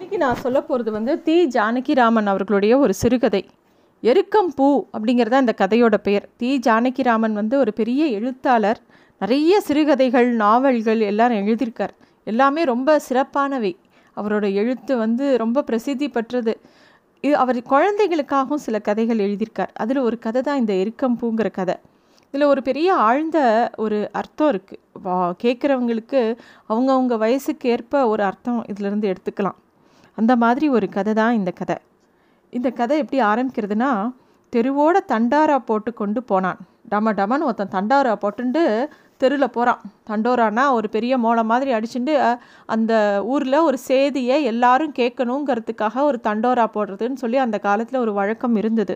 இன்றைக்கி நான் சொல்ல போகிறது வந்து தி. ஜானகிராமன் அவர்களுடைய ஒரு சிறுகதை. எருக்கம் பூ அப்படிங்கிறது அந்த கதையோட பெயர். தி. ஜானகிராமன் வந்து ஒரு பெரிய எழுத்தாளர். நிறைய சிறுகதைகள் நாவல்கள் எல்லாம் எழுதியிருக்கார். எல்லாமே ரொம்ப சிறப்பானவை. அவரோட எழுத்து வந்து ரொம்ப பிரசித்தி பெற்றது. இது அவர் குழந்தைகளுக்காகவும் சில கதைகள் எழுதியிருக்கார். அதில் ஒரு கதை தான் இந்த எருக்கம் பூங்கிற கதை. இதில் ஒரு பெரிய ஆழ்ந்த ஒரு அர்த்தம் இருக்குது கேட்குறவங்களுக்கு அவங்கவுங்க வயசுக்கு ஏற்ப ஒரு அர்த்தம் இதிலிருந்து எடுத்துக்கலாம். அந்த மாதிரி ஒரு கதை தான் இந்த கதை. இந்த கதை எப்படி ஆரம்பிக்கிறதுனா தெருவோட தண்டாரா போட்டு கொண்டு போனான். டம டமன்னு ஒருத்தன் தண்டாரா போட்டுண்டு தெருவில் போகிறான் தண்டோரானா ஒரு பெரிய மோளை மாதிரி அடிச்சுட்டு அந்த ஊரில் ஒரு சேதியை எல்லாரும் கேட்கணுங்கிறதுக்காக ஒரு தண்டோரா போடுறதுன்னு சொல்லி அந்த காலத்தில் ஒரு வழக்கம் இருந்தது.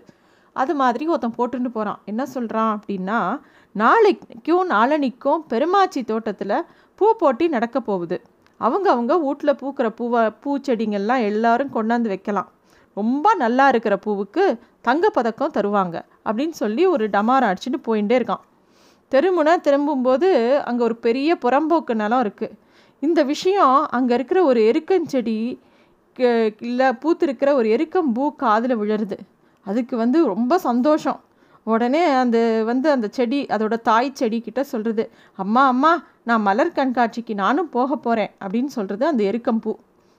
அது மாதிரி ஒருத்தன் போட்டுட்டு போகிறான் என்ன சொல்கிறான் அப்படின்னா நாளைக்கும் நாளனிக்கும் பெருமாச்சி தோட்டத்தில் பூ போட்டி நடக்க போகுது. அவங்க அவங்க வீட்டில் பூக்கிற பூவை பூச்செடிங்கள்லாம் எல்லாரும் கொண்டாந்து வைக்கலாம். ரொம்ப நல்லா இருக்கிற பூவுக்கு தங்கப்பதக்கம் தருவாங்க அப்படின்னு சொல்லி ஒரு டமாரம் அடிச்சுட்டு போயிட்டே இருக்கான். தெருமுனை திரும்பும்போது அங்கே ஒரு பெரிய புறம்போக்கு நிலம் இருக்குது இந்த விஷயம் அங்கே இருக்கிற ஒரு எருக்கஞ்செடி இல்லை பூத்திருக்கிற ஒரு எருக்கம்பூ காதில் விழுறது. அதுக்கு வந்து ரொம்ப சந்தோஷம். உடனே அந்த வந்து அந்த செடி அதோட தாய் செடி கிட்ட சொல்கிறது அம்மா அம்மா நான் மலர் கண்காட்சிக்கு நானும் போக போகிறேன் அப்படின்னு சொல்கிறது அந்த எருக்கம்பூ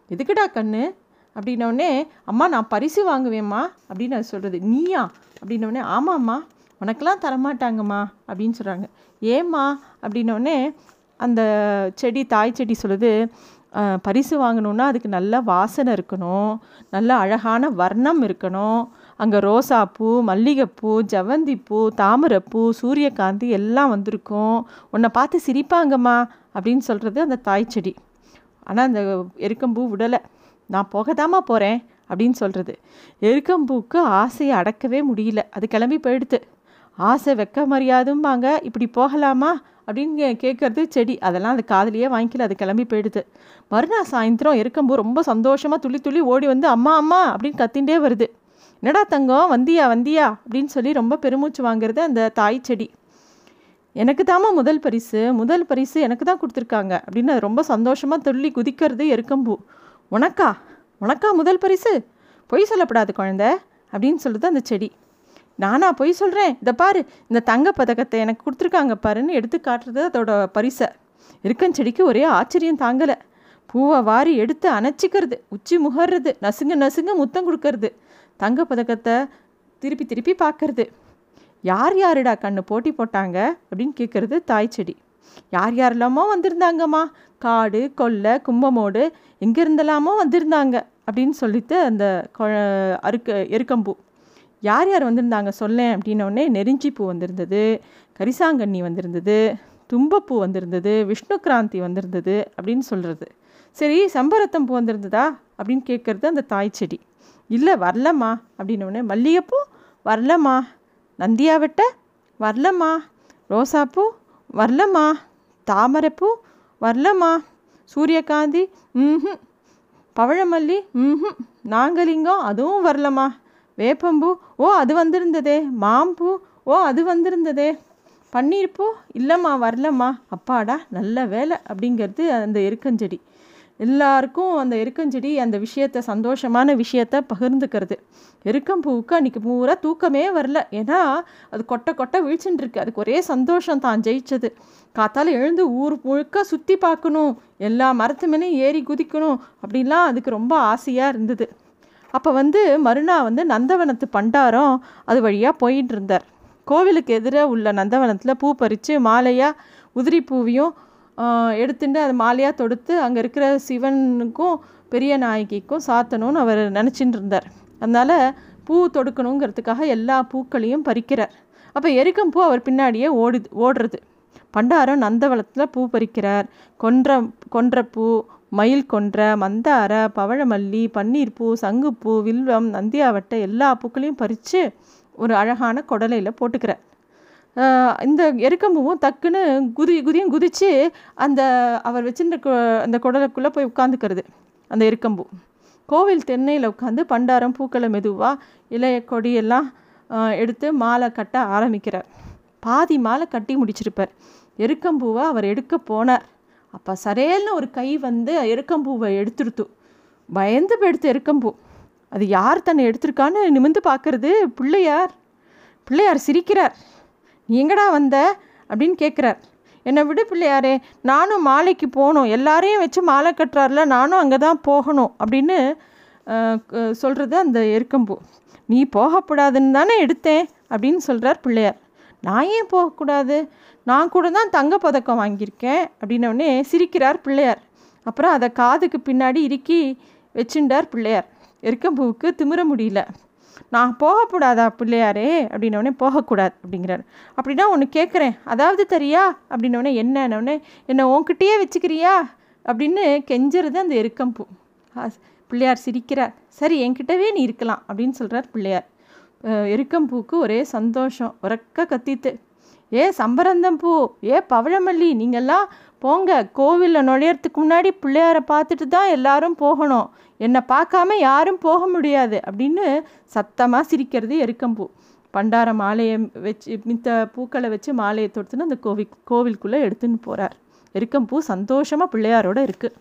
எதுக்குடா கண்ணு? அப்படின்னோடனே அம்மா நான் பரிசு வாங்குவேம்மா. அப்படின்னு அது சொல்கிறது நீயா? அப்படின்னோடனே ஆமாம்மா. உனக்கெல்லாம் தரமாட்டாங்கம்மா. அப்படின்னு சொல்கிறாங்க ஏம்மா? அப்படின்னோடனே அந்த செடி தாய் செடி சொல்லுது பரிசு வாங்கணுன்னா அதுக்கு நல்ல வாசனை இருக்கணும். நல்ல அழகான வர்ணம் இருக்கணும். அங்கே ரோசாப்பூ மல்லிகைப்பூ ஜவந்திப்பூ தாமரைப்பூ சூரியகாந்தி எல்லாம் வந்திருக்கும். உன்னை பார்த்து சிரிப்பாங்கம்மா அப்படின்னு சொல்கிறது அந்த தாய் செடி. ஆனால் அந்த எருக்கம்பூ விடலை. நான் போகதாம்மா போகிறேன் அப்படின்னு சொல்கிறது எருக்கம்பூக்கு ஆசையை அடக்கவே முடியல. அது கிளம்பி போயிடுது ஆசை வெக்க மரியாதும்பாங்க இப்படி போகலாமா? அப்படின்னு கேட்குறது செடி. அதெல்லாம் அது காதலியே வாங்கிக்கல அது கிளம்பி போயிடுது. மறுநாள் சாயந்தரம் எருக்கம்பூ ரொம்ப சந்தோஷமாக துள்ளி துள்ளி ஓடி வந்து அம்மா அம்மா அப்படின்னு கத்தின்ண்டே வருது. என்னடா தங்கம்? வந்தியா வந்தியா? அப்படின்னு சொல்லி ரொம்ப பெருமூச்சு வாங்குறது அந்த தாய் செடி. எனக்கு தாமா முதல் பரிசு முதல் பரிசு எனக்கு தான் கொடுத்துருக்காங்க அப்படின்னு அது ரொம்ப சந்தோஷமாக துள்ளி குதிக்கிறது எருக்கம்பூ. உனக்கா? உனக்கா முதல் பரிசு? பொய் சொல்லப்படாது குழந்த அப்படின்னு சொல்லுது அந்த செடி. நானா பொய் சொல்கிறேன் இதை பாரு இந்த தங்க பதக்கத்தை எனக்கு கொடுத்துருக்காங்க பாருன்னு எடுத்து காட்டுறது அதோட பரிசை. இருக்கஞ்செடிக்கு ஒரே ஆச்சரியம் தாங்கலை. பூவை வாரி எடுத்து அணைச்சிக்கிறது உச்சி முகர்றது நசுங்க நசுங்க முத்தம் கொடுக்கறது தங்க பதக்கத்தை திருப்பி திருப்பி பார்க்கறது யார் யாருடா கண்ணு போட்டி போட்டாங்க? அப்படின்னு கேட்குறது தாய் செடி. யார் யாரெல்லாமோ வந்திருந்தாங்கம்மா காடு கொல்லை கும்பமோடு எங்கே இருந்தெல்லாமோ வந்திருந்தாங்க அப்படின்னு சொல்லிட்டு அந்த கொ அறுக்க எருக்கம்பூ. யார் யார் வந்திருந்தாங்க? சொல்லேன் அப்படின்னோடனே நெருஞ்சி பூ வந்திருந்தது கரிசாங்கண்ணி வந்திருந்தது தும்பப்பூ வந்திருந்தது விஷ்ணு கிராந்தி வந்திருந்தது அப்படின்னு சொல்கிறது சரி சம்பரத்தம் பூ வந்திருந்ததா? அப்படின்னு கேட்குறது அந்த தாய் செடி. இல்லை வரலம்மா அப்படின்னோடனே மல்லிகைப்பூ வரலம்மா. நந்தியாவட்ட வரலம்மா. ரோசாப்பூ வரலம்மா. தாமரைப்பூ வரலம்மா. சூரியகாந்தி ம் பவழமல்லி ம் நாங்கலிங்கம் அதுவும் வரலம்மா. வேப்பம்பூ ஓ அது வந்திருந்ததே. மாம்பூ ஓ அது வந்திருந்ததே. பன்னீர்ப்பூ இல்லைம்மா வரலம்மா. அப்பாடா நல்ல வேலை அப்படிங்கிறது அந்த எருக்கஞ்செடி. எல்லாருக்கும் அந்த எருக்கஞ்செடி அந்த விஷயத்த சந்தோஷமான விஷயத்த பகிர்ந்துக்கிறது. எருக்கம்பூவுக்கு அன்றைக்கி பூரா தூக்கமே வரல. ஏன்னா அது கொட்டை கொட்டை வீழ்ச்சின்னு அதுக்கு ஒரே சந்தோஷம் தான் ஜெயிச்சது. காத்தால் எழுந்து ஊர் முழுக்க சுற்றி பார்க்கணும். எல்லா மரத்து மேலேயும் ஏறி குதிக்கணும் அப்படின்லாம் அதுக்கு ரொம்ப ஆசையாக இருந்தது. அப்போ வந்து மறுநாள் வந்து நந்தவனத்து பண்டாரம் அது வழியாக போயிட்டு இருந்தார். கோவிலுக்கு எதிராக உள்ள நந்தவனத்தில் பூ பறித்து மாலையாக உதிரி பூவையும் எடுத்துட்டு அது மாலையாக தொடுத்து அங்கே இருக்கிற சிவனுக்கும் பெரிய நாயகிக்கும் சாத்தணும்னு அவர் நினச்சிட்டு இருந்தார். அதனால் பூ தொடுக்கணுங்கிறதுக்காக எல்லா பூக்களையும் பறிக்கிறார். அப்போ எருக்கம்பூ அவர் பின்னாடியே ஓடுது ஓடுறது. பண்டாரம் நந்தவளத்தில் பூ பறிக்கிறார். கொன்ற கொன்றப்பூ மயில் கொன்ற மந்தார பவழமல்லி பன்னீர்பூ சங்குப்பூ வில்வம் நந்தியாவட்டை எல்லா பூக்களையும் பறித்து ஒரு அழகான குடலையில் போட்டுக்கிறார். இந்த எருக்கம்பூவும் டக்குன்னு குதி குதியும் குதித்து அந்த அவர் வச்சிருந்த அந்த குடலுக்குள்ளே போய் உட்காந்துக்கிறது அந்த எருக்கம்பூ. கோவில் தென்னையில் உட்காந்து பண்டாரம் பூக்களை மெதுவாக இலைய கொடியெல்லாம் எடுத்து மாலை கட்ட ஆரம்பிக்கிறார். பாதி மாலை கட்டி முடிச்சிருப்பார். எருக்கம்பூவை அவர் எடுக்க போனார். அப்போ சரேல்னு ஒரு கை வந்து எருக்கம்பூவை எடுத்துருத்து. பயந்து போயிடுத்து எருக்கம்பூ. அது யார் தன்னை எடுத்திருக்கான்னு நிமிந்து பார்க்கறது பிள்ளையார். பிள்ளையார் சிரிக்கிறார். நீ எங்கடா வந்த? அப்படின்னு கேட்குறார் என்னை விடு பிள்ளையாரே நானும் மாலைக்கு போகணும். எல்லாரையும் வச்சு மாலை கட்டுறாருல நானும் அங்கே தான் போகணும். அப்படின்னு சொல்கிறது அந்த எருக்கம்பூ. நீ போகக்கூடாதுன்னு தானே எடுத்தேன் அப்படின்னு சொல்கிறார் பிள்ளையார். நான் ஏன் போகக்கூடாது? நான் கூட தான் தங்க பதக்கம் வாங்கியிருக்கேன் அப்படின்னோடனே சிரிக்கிறார் பிள்ளையார். அப்புறம் அதை காதுக்கு பின்னாடி இறுக்கி வச்சுண்டார் பிள்ளையார். எருக்கம்பூவுக்கு திமிர முடியல. நான் போகக்கூடாதா பிள்ளையாரே? அப்படின்னோடனே போகக்கூடாது அப்படிங்கிறார். அப்படின்னா ஒன்று கேட்குறேன் அதாவது தெரியா? அப்படின்னோடனே என்னன்னொடனே என்னை உன்கிட்டயே வச்சுக்கிறியா? அப்படின்னு கெஞ்சறது அந்த எருக்கம்பூ பிள்ளையார் சிரிக்கிறார். சரி என்கிட்டவே நீ இருக்கலாம் அப்படின்னு சொல்கிறார் பிள்ளையார். எருக்கம்பூக்கு ஒரே சந்தோஷம். உறக்க கத்தித்து ஏ சம்பரந்தம் பூ ஏ பவழமல்லி நீங்கள்லாம் போங்க. கோவிலில் நுழையறதுக்கு முன்னாடி பிள்ளையாரை பார்த்துட்டு தான் எல்லாரும் போகணும். என்னை பார்க்காம யாரும் போக முடியாது. அப்படின்னு சத்தமாக சிரிக்கிறது எருக்கம்பூ. பண்டார மாலையை வச்சு மித்த பூக்களை வச்சு மாலையை தொடுத்துன்னு அந்த கோவில் கோவிலுக்குள்ளே எடுத்துன்னு போகிறார் எருக்கம்பூ சந்தோஷமாக பிள்ளையாரோடு இருக்குது